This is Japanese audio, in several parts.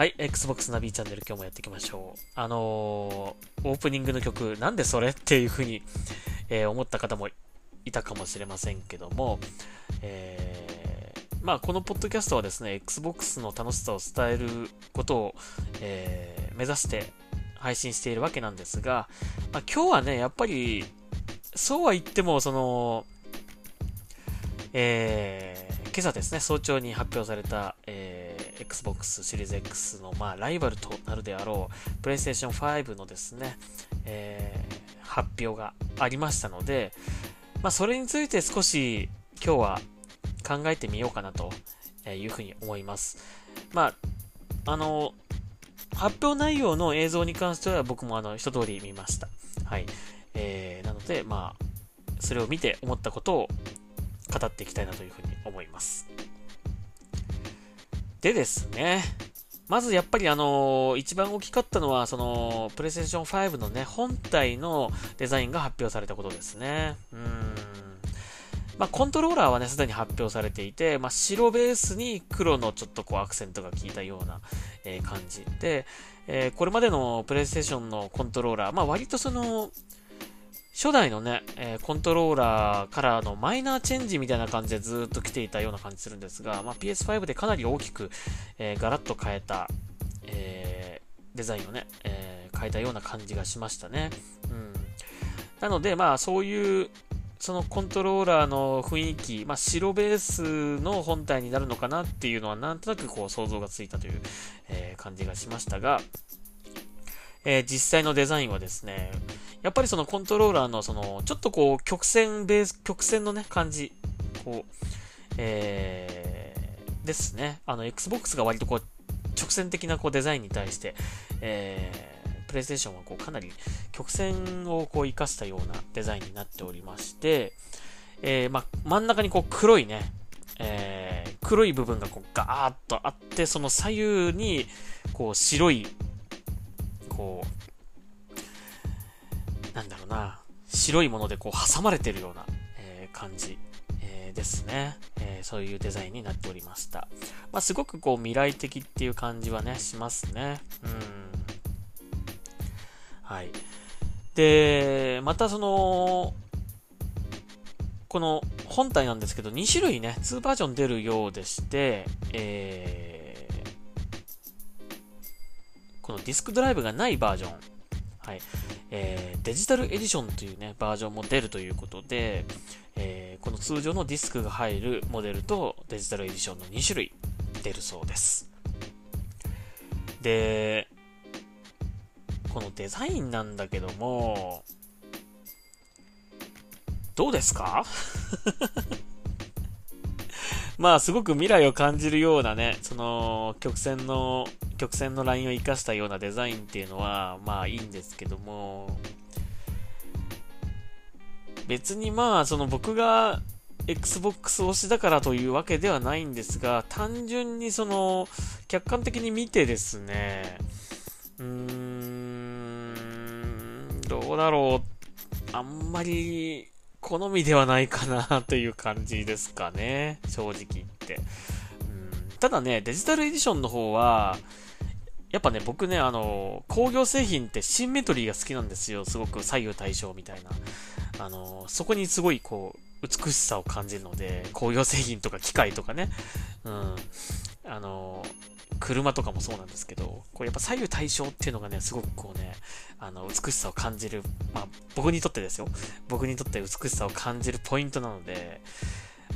はい、Xbox ナビチャンネル今日もやっていきましょう。あのー、オープニングの曲、なんでそれっていう風に、えー、思った方もいたかもしれませんけども、えー、まあ、このポッドキャストはですね、Xbox の楽しさを伝えることを、え、目指して配信しているわけなんですが、まあ、今日はね、やっぱり、そうは言っても、その、え、今朝ですね、早朝に発表された、え、Xbox シリーズ X の、まあ、ライバルとなるであろう、PlayStation 5のですね、えー、発表がありましたので、まあ、それについて少し今日は考えてみようかなというふうに思います。まあ、あの、発表内容の映像に関しては僕もあの、一通り見ました。はい。えー、なので、まあ、それを見て思ったことを語っていきたいなというふうに思います。でですね、まずやっぱりあのー、一番大きかったのは、その、プレイステーション5のね、本体のデザインが発表されたことですね。うん。まあ、コントローラーはね、すでに発表されていて、まあ、白ベースに黒のちょっとこうアクセントが効いたような、えー、感じで、えー、これまでのプレイステーションのコントローラー、まあ、割とその、初代のね、えー、コントローラーからのマイナーチェンジみたいな感じでずっと来ていたような感じするんですが、まあ、PS5 でかなり大きく、えー、ガラッと変えた、えー、デザインをね、え変えたような感じがしましたね。うん。なので、まあ、そういう、そのコントローラーの雰囲気、まあ、白ベースの本体になるのかなっていうのは、なんとなくこう想像がついたという、え感じがしましたが、え実際のデザインはですね、やっぱりそのコントローラーのその、ちょっとこう、曲線ベース、曲線のね、感じ、こう、えー、ですね。あの、Xbox が割とこう、直線的なこうデザインに対して、えー、プレイステーションはこうかなり曲線をこう活かしたようなデザインになっておりまして、えー、ま、真ん中にこう黒いね、えー、黒い部分がこうガーッとあって、その左右にこう白い、こう、なんだろうな、白いものでこう挟まれてるような、えー、感じ、えー、ですね、えー、そういうデザインになっておりました。まあ、すごくこう未来的っていう感じはね、しますね。うん。はい。で、またその、この本体なんですけど、2種類ね、2バージョン出るようでして、えー、このディスクドライブがないバージョン、はい。えー、デジタルエディションというね、バージョンも出るということで、えー、この通常のディスクが入るモデルとデジタルエディションの2種類出るそうです。で、このデザインなんだけども、どうですか？まあ、すごく未来を感じるようなね、その、曲線の曲線のラインを活かしたようなデザインっていうのは、まあいいんですけども、別にまあ、その僕が Xbox 推しだからというわけではないんですが、単純にその、客観的に見てですね、うーん、どうだろう、あんまり好みではないかなという感じですかね、正直言って。ただね、デジタルエディションの方は、やっぱね、僕ね、あの、工業製品ってシンメトリーが好きなんですよ。すごく左右対称みたいな。あの、そこにすごいこう、美しさを感じるので、工業製品とか機械とかね、うん、あの、車とかもそうなんですけど、こうやっぱ左右対称っていうのがね、すごくこうね、あの、美しさを感じる、まあ、僕にとってですよ。僕にとって美しさを感じるポイントなので、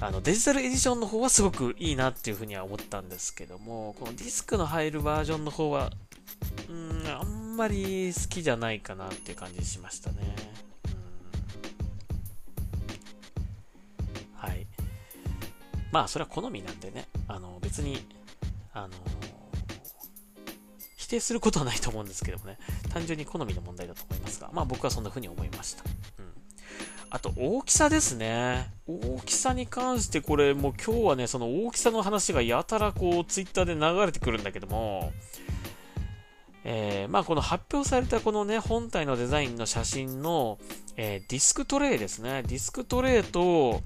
あの、デジタルエディションの方はすごくいいなっていうふうには思ったんですけども、このディスクの入るバージョンの方は、うん、あんまり好きじゃないかなっていう感じしましたね。はい。まあ、それは好みなんでね、あの、別に、あの、否定することはないと思うんですけどもね、単純に好みの問題だと思いますが、まあ僕はそんな風に思いました。あと大きさですね。大きさに関してこれもう今日はね、その大きさの話がやたらこうツイッターで流れてくるんだけども、えー、まあこの発表されたこのね、本体のデザインの写真の、えー、ディスクトレイですね。ディスクトレイと、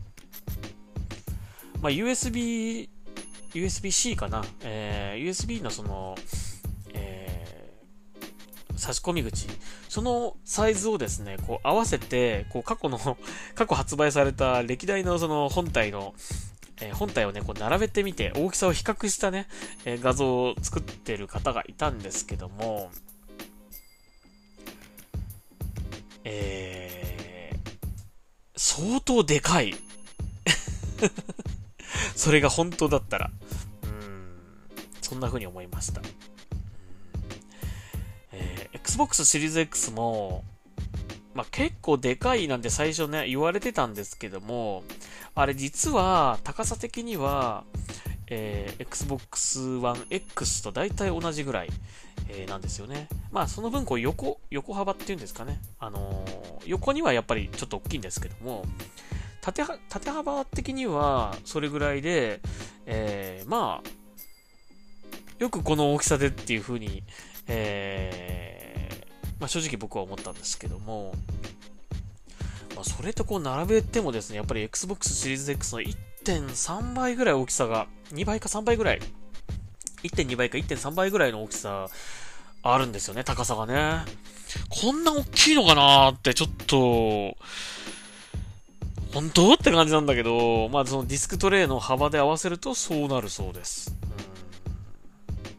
まあ USB、USB-C かな。えー、USB のその、差し込み口、そのサイズをですね、こう合わせて、こう過去の 過去発売された歴代のその本体の、えー、本体をね、こう並べてみて、大きさを比較したね、えー、画像を作ってる方がいたんですけども、えー、相当でかい。それが本当だったら。うん、そんな風に思いました。えー、Xbox シリーズ X も、まあ、結構でかいなんて最初ね、言われてたんですけども、あれ実は高さ的には、えー、Xbox One X と大体同じぐらい、えー、なんですよね。まあその分こう横、横幅っていうんですかね。あのー、横にはやっぱりちょっと大きいんですけども、縦縦幅的にはそれぐらいで、えー、まあ、よくこの大きさでっていう風に、えー、まあ正直僕は思ったんですけども、まあ、それとこう並べてもですね、やっぱり Xbox シリーズ X の1.3倍ぐらい大きさが、2倍か3倍ぐらい、1.2倍か1.3倍ぐらいの大きさあるんですよね、高さがね。こんな大きいのかなーってちょっと、本当？って感じなんだけど、まあそのディスクトレイの幅で合わせるとそうなるそうです。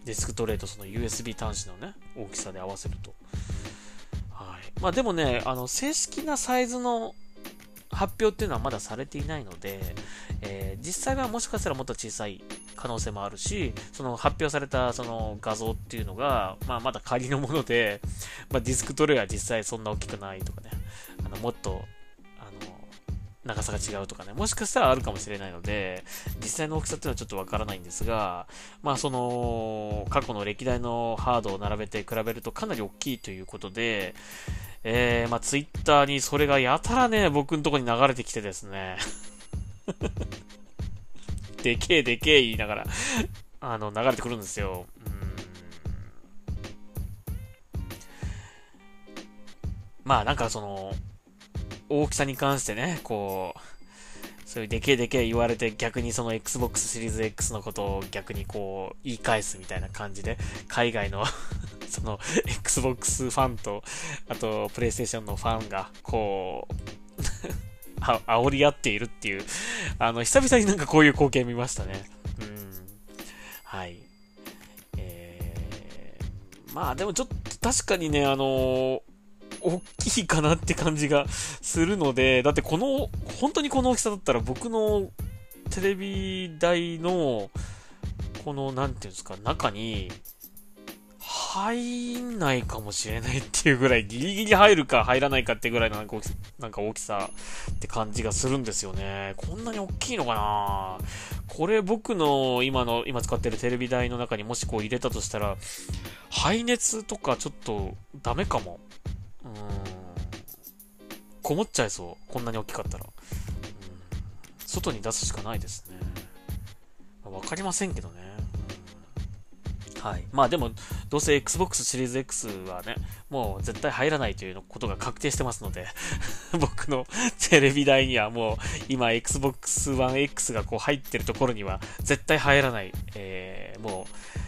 ディスクトレイとその USB 端子のね、大きさで合わせると。はいまあでもね、あの、正式なサイズの発表っていうのはまだされていないので、えー、実際はもしかしたらもっと小さい可能性もあるし、その発表されたその画像っていうのが、まあまだ仮のもので、まあディスクトレイは実際そんな大きくないとかね、あの、もっと長さが違うとかね、もしかしたらあるかもしれないので、実際の大きさっていうのはちょっとわからないんですが、まあその、過去の歴代のハードを並べて比べるとかなり大きいということで、えー、まあツイッターにそれがやたらね、僕のとこに流れてきてですね、でけえでけえ言いながらあの、流れてくるんですよ。まあなんかその、大きさに関してね、こう、そういうでけえでけえ言われて逆にその Xbox シリーズ X のことを逆にこう言い返すみたいな感じで海外の その Xbox ファンとあと PlayStation のファンがこうあ煽り合っているっていうあの久々になんかこういう光景見ましたね。うん。はい。えー、まあでもちょっと確かにね、あのー大きいかなって感じがするので、だってこの、本当にこの大きさだったら僕のテレビ台の、この、なんていうんですか、中に、入んないかもしれないっていうぐらい、ギリギリ入るか入らないかってぐらいのなんかなんか大きさって感じがするんですよね。こんなに大きいのかな？これ僕の今の、今使ってるテレビ台の中にもしこう入れたとしたら、排熱とかちょっとダメかも。うん。こもっちゃいそう。こんなに大きかったら。外に出すしかないですね。わ、まあ、かりませんけどね。はい。まあでも、どうせ Xbox シリーズ X はね、もう絶対入らないということが確定してますので 僕のテレビ台にはもう、今 Xbox One X がこう入ってるところには絶対入らない、えー、もう、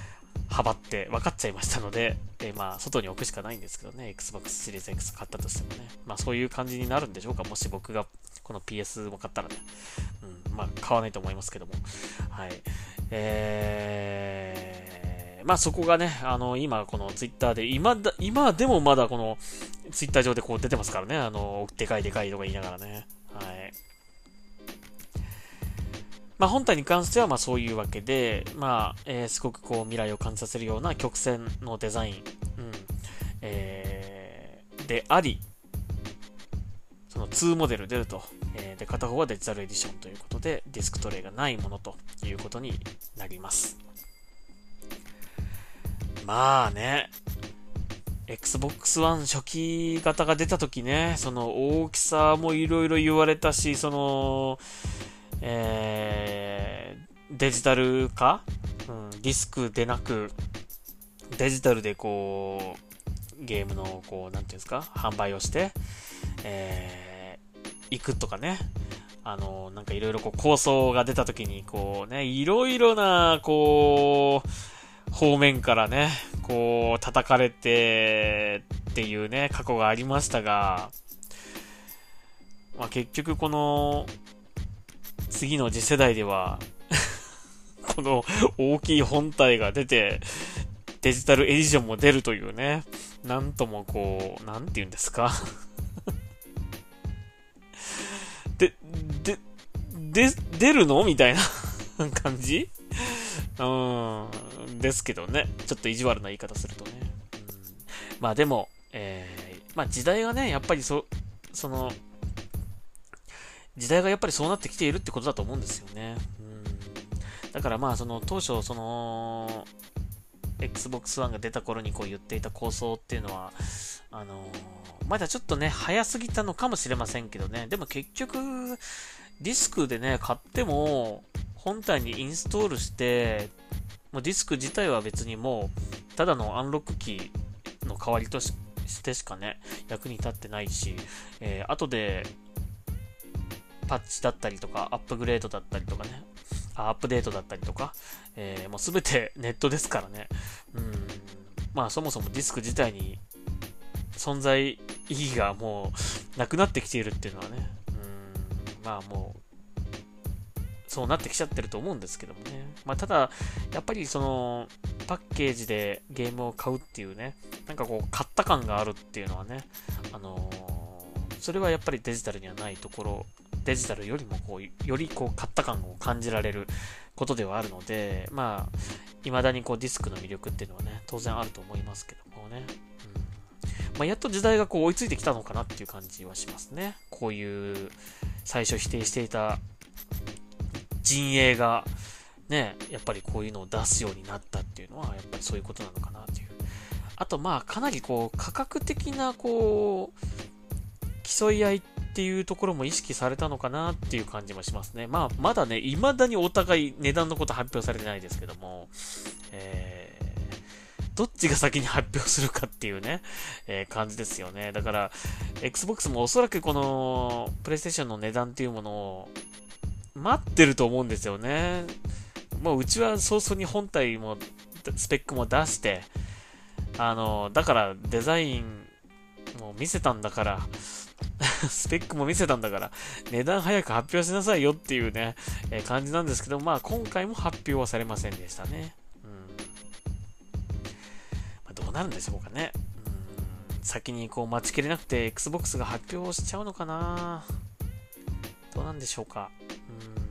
幅って分かっちゃいましたので、えー、まあ、外に置くしかないんですけどね、Xbox シリーズ X 買ったとしてもね。まあ、そういう感じになるんでしょうか、もし僕がこの PS も買ったらね。うん、まあ、買わないと思いますけども。はい。えー、まあ、そこがね、あの、今、この Twitter で、今だ、今でもまだこの Twitter 上でこう出てますからね、あの、でかいでかいとか言いながらね。まあ、本体に関してはまそういうわけで、まあえー、すごくこう未来を感じさせるような曲線のデザイン、うん。えー、であり、その2モデル出ると、えー、で片方はデジタルエディションということで、ディスクトレイがないものということになります。まあね、Xbox One 初期型が出た時ね、その大きさもいろいろ言われたし、その、えー、デジタル化、うん、ディスクでなく、デジタルでこう、ゲームの、こう、なんていうんですか、販売をして、えー、行くとかね。あの、なんかいろいろこう構想が出た時に、こうね、いろいろな、こう、方面からね、こう、叩かれてっていうね、過去がありましたが、まあ、結局この、次の次世代では この大きい本体が出て、デジタルエディションも出るというね、なんともこう、なんて言うんですか。で、で、で、出るの？みたいな 感じ？うん、ですけどね。ちょっと意地悪な言い方するとね。うん、まあでも、えー、まあ時代がね、やっぱりそ、その、時代がやっぱりそうなってきているってことだと思うんですよね。うん、だからまあ、その当初、その、Xbox One が出た頃にこう言っていた構想っていうのは、あのー、まだちょっとね、早すぎたのかもしれませんけどね。でも結局、ディスクでね、買っても、本体にインストールして、もうディスク自体は別にもう、ただのアンロックキーの代わりとしてしかね、役に立ってないし、えー、後で、パッチだったりとか、アップグレードだったりとかね、アップデートだったりとか、えー、もうすべてネットですからね。うん。まあそもそもディスク自体に存在意義がもうなくなってきているっていうのはね。うん。まあもう、そうなってきちゃってると思うんですけどもね。まあただ、やっぱりその、パッケージでゲームを買うっていうね、なんかこう、買った感があるっていうのはね、あのー、それはやっぱりデジタルにはないところデジタルよりもこう、よりこう、買った感を感じられることではあるので、まあ、未だにこう、ディスクの魅力っていうのはね、当然あると思いますけどもね。うん。まあ、やっと時代がこう、追いついてきたのかなっていう感じはしますね。こういう、最初否定していた陣営が、ね、やっぱりこういうのを出すようになったっていうのは、やっぱりそういうことなのかなっていう。あと、まあ、かなりこう、価格的な、こう、競い合いっていうところも意識されたのかなっていう感じもしますね。まあ、まだね、未だにお互い値段のこと発表されてないですけども、えー、どっちが先に発表するかっていうね、えー、感じですよね。だから、Xbox もおそらくこの、PlayStation の値段っていうものを、待ってると思うんですよね。もううちは早々に本体も、スペックも出して、あの、だからデザインもう見せたんだから、スペックも見せたんだから、値段早く発表しなさいよっていうね、えー、感じなんですけど、まあ今回も発表はされませんでしたね。うん。まあ、どうなるんでしょうかね。うん。先にこう待ちきれなくて Xbox が発表しちゃうのかなどうなんでしょうか。うん。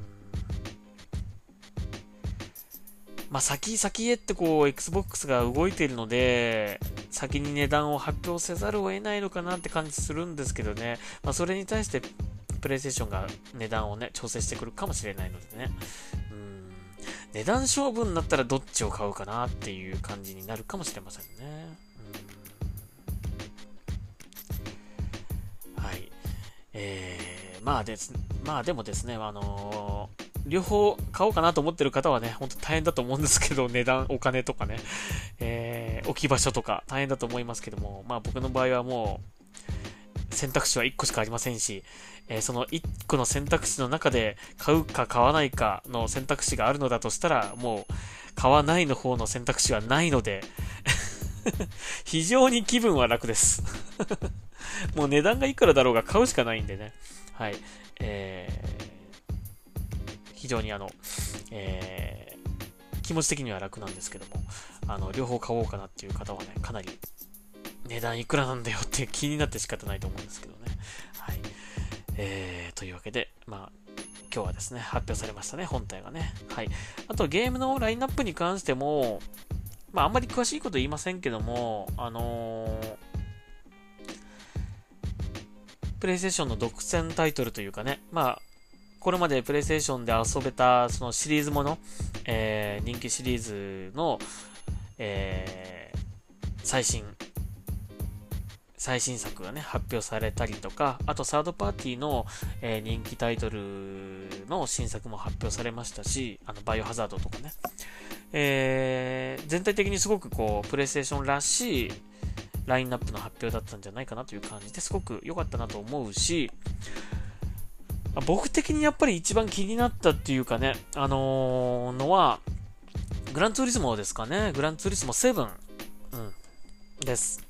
まあ、先先へってこう、Xbox が動いているので、先に値段を発表せざるを得ないのかなって感じするんですけどね。まあ、それに対して、プレイステーションが値段をね、調整してくるかもしれないのでね。うん。値段勝負になったらどっちを買うかなっていう感じになるかもしれませんね。うん。はい。えー、まあです、まあでもですね、あのー両方買おうかなと思ってる方はね、ほんと大変だと思うんですけど、値段、お金とかね、えー、置き場所とか大変だと思いますけども、まあ僕の場合はもう、選択肢は1個しかありませんし、えー、その1個の選択肢の中で買うか買わないかの選択肢があるのだとしたら、もう、買わないの方の選択肢はないので 非常に気分は楽です もう値段がいくらだろうが買うしかないんでね。はい。えー非常にあの、えー、気持ち的には楽なんですけども、あの、両方買おうかなっていう方はね、かなり値段いくらなんだよって気になって仕方ないと思うんですけどね。はい。えー、というわけで、まあ、今日はですね、発表されましたね、本体がね。はい。あと、ゲームのラインナップに関しても、まあ、あんまり詳しいこと言いませんけども、あのー、プレイステーションの独占タイトルというかね、まあ、これまでプレイステーションで遊べたそのシリーズもの、えー、人気シリーズの、えー、最新、最新作がね、発表されたりとか、あとサードパーティーの、えー、人気タイトルの新作も発表されましたし、あの、バイオハザードとかね。えー、全体的にすごくこう、プレイステーションらしいラインナップの発表だったんじゃないかなという感じですごく良かったなと思うし、僕的にやっぱり一番気になったっていうかね、あのー、のは、グランツーリスモですかね。グランツーリスモ7。うん。です。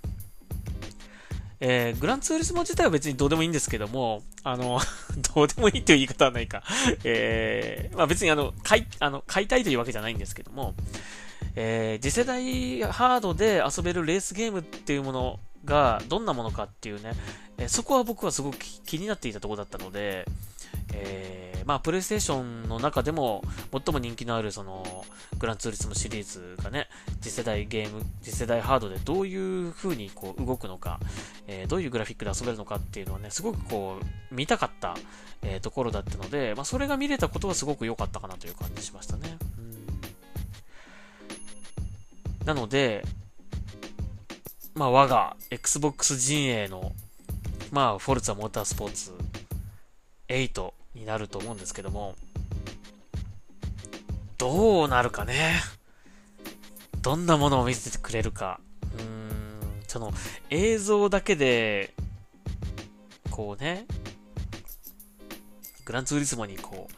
えー、グランツーリスモ自体は別にどうでもいいんですけども、あの、どうでもいいという言い方はないか。えー、まあ別にあの、買い、あの、買いたいというわけじゃないんですけども、えー、次世代ハードで遊べるレースゲームっていうものがどんなものかっていうね、え、そこは僕はすごく気になっていたところだったので、えー、まあ、プレイステーションの中でも最も人気のあるその、グランツーリスモシリーズがね、次世代ゲーム、次世代ハードでどういう風にこう動くのか、えー、どういうグラフィックで遊べるのかっていうのはね、すごくこう、見たかった、えー、ところだったので、まあ、それが見れたことはすごく良かったかなという感じしましたね。うん、なので、まあ、我が Xbox 陣営の、まあ、フォルツァモータースポーツ8になると思うんですけども、どうなるかね。どんなものを見せてくれるか。うーん、その映像だけで、こうね、グランツーリスモにこ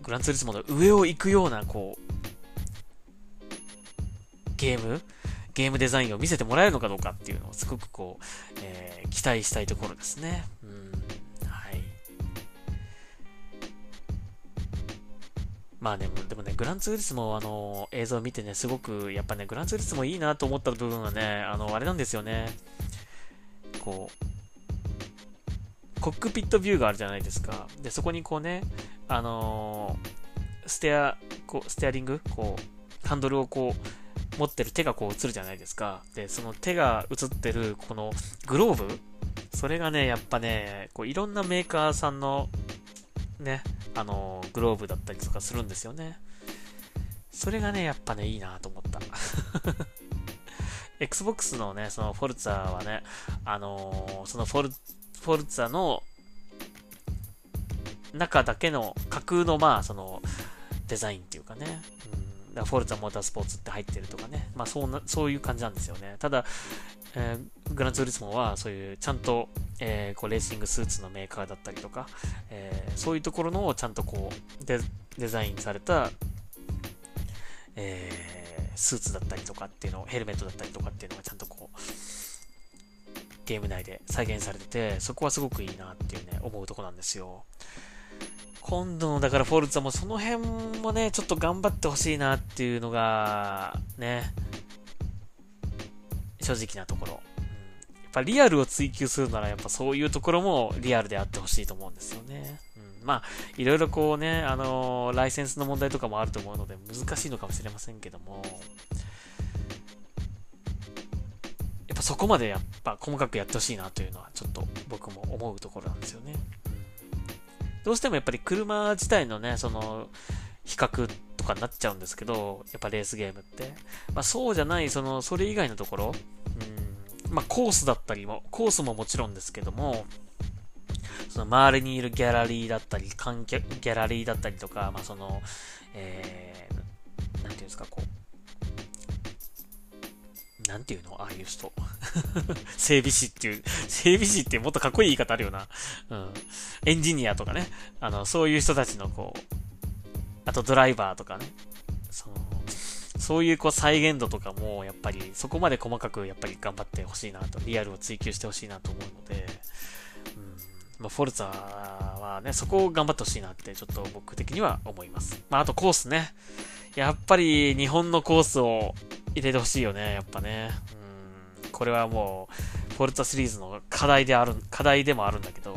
う、グランツーリスモの上を行くような、こう、ゲームゲームデザインを見せてもらえるのかどうかっていうのをすごくこう、えー、期待したいところですね。うん。はいまあね、でもね、グランツーリスモあの、映像を見てね、すごく、やっぱね、グランツーリスモいいなと思った部分はね、あの、あれなんですよね。こう、コックピットビューがあるじゃないですか。で、そこにこうね、あのー、ステア、こう、ステアリングこう、ハンドルをこう、持ってる手がこう映るじゃないですか。で、その手が映ってる、このグローブ？それがね、やっぱね、こういろんなメーカーさんのね、あの、グローブだったりとかするんですよね。それがね、やっぱね、いいなと思った。Xbox のね、そのフォルツァはね、あのー、そのフォル、フォルツァの中だけの架空のまあ、その、デザインっていうかね、うん、だフォルツァモータースポーツって入ってるとかね、まあそうな、そういう感じなんですよね。ただ、えー、グランツーリスモはそういうちゃんと、えー、こうレーシングスーツのメーカーだったりとか、えー、そういうところのちゃんとこうデデザインされた、えー、スーツだったりとかっていうのを、ヘルメットだったりとかっていうのがちゃんとこう、ゲーム内で再現されてて、そこはすごくいいなっていうね、思うとこなんですよ。今度の、だからフォルツァもその辺もね、ちょっと頑張ってほしいなっていうのが、ね、正直なところ。やっぱリアルを追求するならやっぱそういうところもリアルであってほしいと思うんですよね。うん、まあ、いろいろこうね、あのー、ライセンスの問題とかもあると思うので難しいのかもしれませんけども、やっぱそこまでやっぱ細かくやってほしいなというのはちょっと僕も思うところなんですよね。どうしてもやっぱり車自体のね、その、比較とかになっちゃうんですけど、やっぱレースゲームって。まあそうじゃない、その、それ以外のところ、うん、まあコースだったりも、コースももちろんですけども、その周りにいるギャラリーだったり、観客、ギャラリーだったりとか、まあその、えー、なんていうんですか、こう、なんていうの？ああいう人。整備士っていう、整備士ってもっとかっこいい言い方あるよな。うん。エンジニアとかね。あの、そういう人たちのこう、あとドライバーとかね。その、そういうこう再現度とかも、やっぱりそこまで細かくやっぱり頑張ってほしいなと、リアルを追求してほしいなと思うので、うん、まあ、フォルツァはね、そこを頑張ってほしいなってちょっと僕的には思います。まあ、あとコースね。やっぱり日本のコースを入れてほしいよね、やっぱね。うん、これはもう、フォルツァシリーズの課題である、課題でもあるんだけど、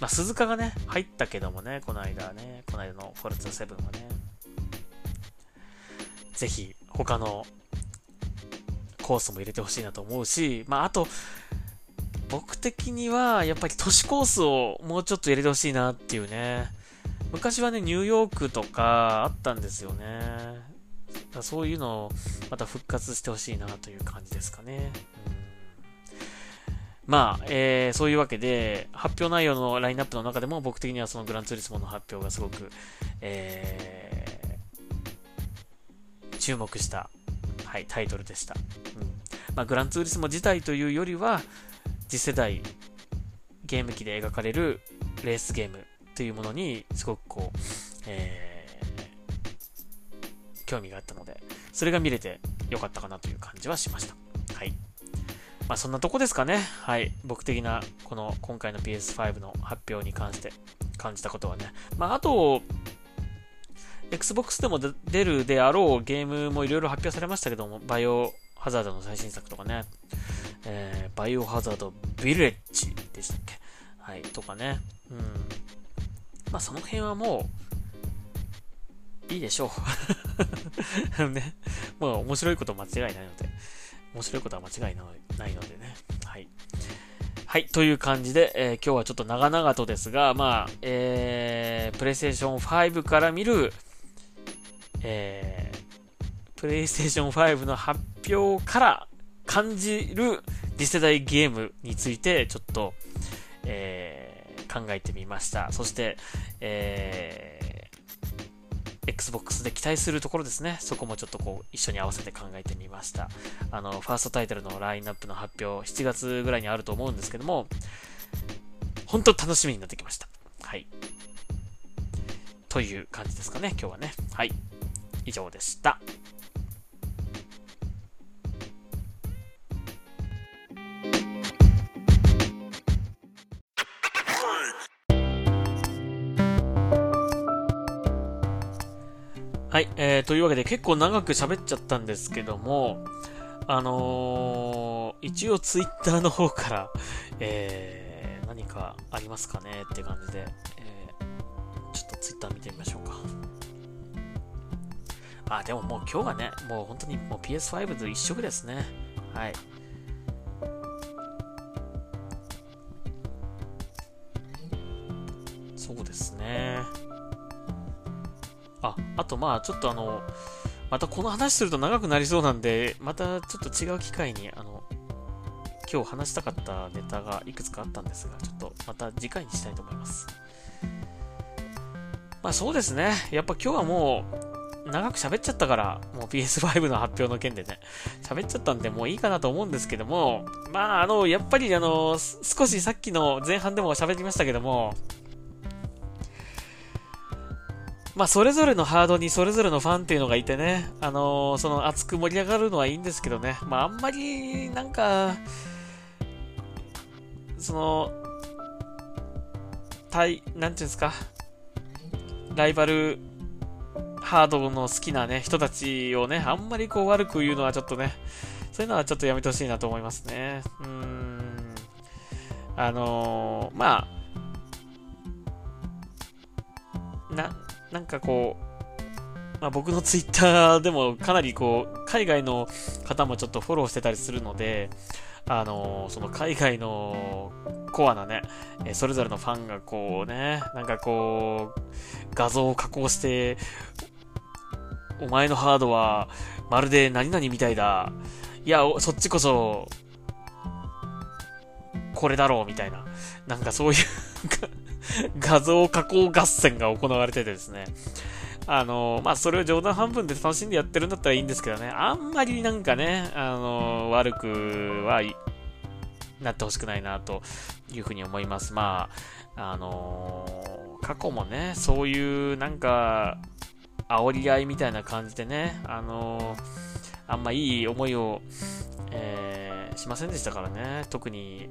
まあ、鈴鹿がね、入ったけどもね、この間ね、この間のフォルツァ7はね、ぜひ他のコースも入れてほしいなと思うし、まあ、あと、僕的には、やっぱり都市コースをもうちょっと入れてほしいなっていうね。昔はね、ニューヨークとかあったんですよね。そういうのをまた復活してほしいなという感じですかね。うんまあ、えー、そういうわけで、発表内容のラインナップの中でも僕的にはそのグランツーリスモの発表がすごく、えー、注目した、はい、タイトルでした。うんまあ、グランツーリスモ自体というよりは、次世代ゲーム機で描かれるレースゲームというものに、すごくこう、え興味があったので、それが見れてよかったかなという感じはしました。はい。まあそんなとこですかね。はい。僕的なこの今回の PS5 の発表に関して感じたことはね。まああと、Xbox でも出るであろうゲームもいろいろ発表されましたけども、バイオハザードの最新作とかね、えー、バイオハザードビレッジでしたっけ？はい、とかね。うん。まあその辺はもう、いいでしょう。ね。もう面白いこと間違いないので、面白いことは間違いないのでね。はい。はい、という感じで、えー、今日はちょっと長々とですが、まあ、えー、プレイステーション5から見る、えー、プレイステーション5の発表から感じる次世代ゲームについて、ちょっと、えー、考えてみました。そして、えー Xbox で期待するところですね。そこもちょっとこう一緒に合わせて考えてみました。あの、ファーストタイトルのラインナップの発表、7月ぐらいにあると思うんですけども、本当楽しみになってきました。はい。という感じですかね、今日はね。はい。以上でした。はい、えー、というわけで結構長く喋っちゃったんですけども、あのー、一応ツイッターの方から、えー、何かありますかねって感じで、えー、ちょっとツイッター見てみましょうか。あ、でももう今日はね、もう本当にもう PS5 と一色ですね。はい。そうですね。あ、あとまあちょっとあの、またこの話すると長くなりそうなんで、またちょっと違う機会に、あの、今日話したかったネタがいくつかあったんですが、ちょっとまた次回にしたいと思います。まあそうですね。やっぱ今日はもう、長く喋っちゃったから、もう PS5 の発表の件でね、喋っちゃったんでもういいかなと思うんですけども、まああの、やっぱりあの、少しさっきの前半でも喋りましたけども、まあ、それぞれのハードにそれぞれのファンっていうのがいてね、あのー、その熱く盛り上がるのはいいんですけどね、まあ、あんまり、なんか、その、対、なんていうんですか、ライバルハードの好きなね、人たちをね、あんまりこう悪く言うのはちょっとね、そういうのはちょっとやめてほしいなと思いますね。うーん。あのー、まあ、な、なんかこう、まあ、僕のツイッターでもかなりこう、海外の方もちょっとフォローしてたりするので、あのー、その海外のコアなね、えそれぞれのファンがこうね、なんかこう、画像を加工して、お前のハードはまるで何々みたいだ。いや、そっちこそ、これだろうみたいな。なんかそういう 画像加工合戦が行われててですね。あのまあ、それを冗談半分で楽しんでやってるんだったらいいんですけどね、あんまりなんかね、あの悪くはなってほしくないなというふうに思います。まあ、あの過去もね、そういうなんか、煽り合いみたいな感じでね、あのあんまいい思いを、えー、しませんでしたからね、特に、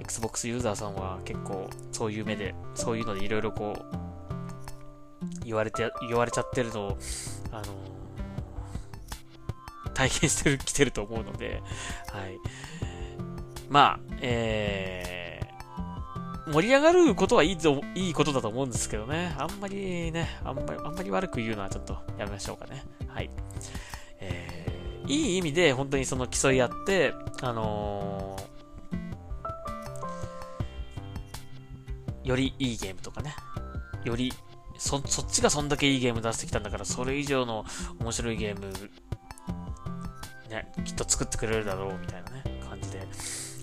Xbox ユーザーさんは結構そういう目で、そういうのでいろいろこう、言われて、言われちゃってるのを、あのー、体験してる、来てると思うので、はい。まあ、えー、盛り上がることはいいぞ、いいことだと思うんですけどね。あんまりね、あんまり、あんまり悪く言うのはちょっとやめましょうかね。はい。えー、いい意味で本当にその競い合って、あのーよりいいゲームとかね、より、そ、そっちがそんだけいいゲーム出してきたんだから、それ以上の面白いゲーム、ね、きっと作ってくれるだろう、みたいなね、感じで、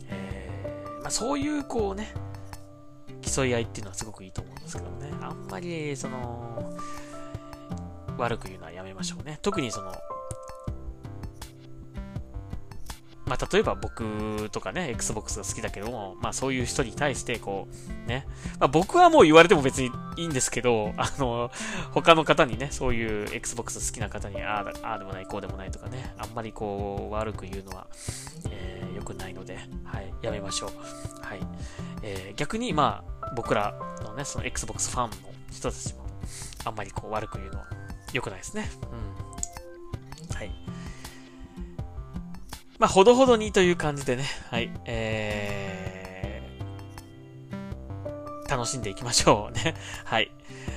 えー、まあそういう、こうね、競い合いっていうのはすごくいいと思うんですけどね、あんまり、その、悪く言うのはやめましょうね。特にその、まあ、例えば僕とかね、Xbox が好きだけども、まあそういう人に対して、こう、ね、まあ僕はもう言われても別にいいんですけど、あの、他の方にね、そういう Xbox 好きな方に、ああ、でもない、こうでもないとかね、あんまりこう、悪く言うのは、えー、良くないので、はい、やめましょう。はい。えー、逆に、まあ、僕らのね、その Xbox ファンの人たちも、あんまりこう、悪く言うのは良くないですね。うん。はい。まあ、ほどほどにという感じでね、はい、えー、楽しんでいきましょうね。はい。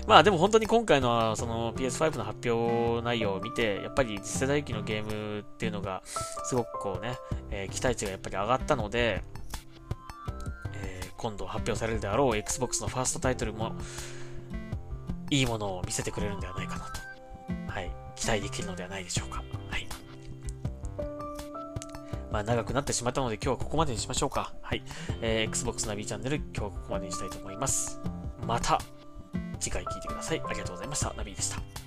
まあでも本当に今回のその PS5 の発表内容を見て、やっぱり次世代機のゲームっていうのが、すごくこうね、えー、期待値がやっぱり上がったので、えー、今度発表されるであろう Xbox のファーストタイトルも、いいものを見せてくれるんではないかなと、はい、期待できるのではないでしょうか。まあ、長くなってしまったので今日はここまでにしましょうか。はい。えー、Xbox ナビチャンネル今日はここまでにしたいと思います。また次回聞いてください。ありがとうございました。ナビでした。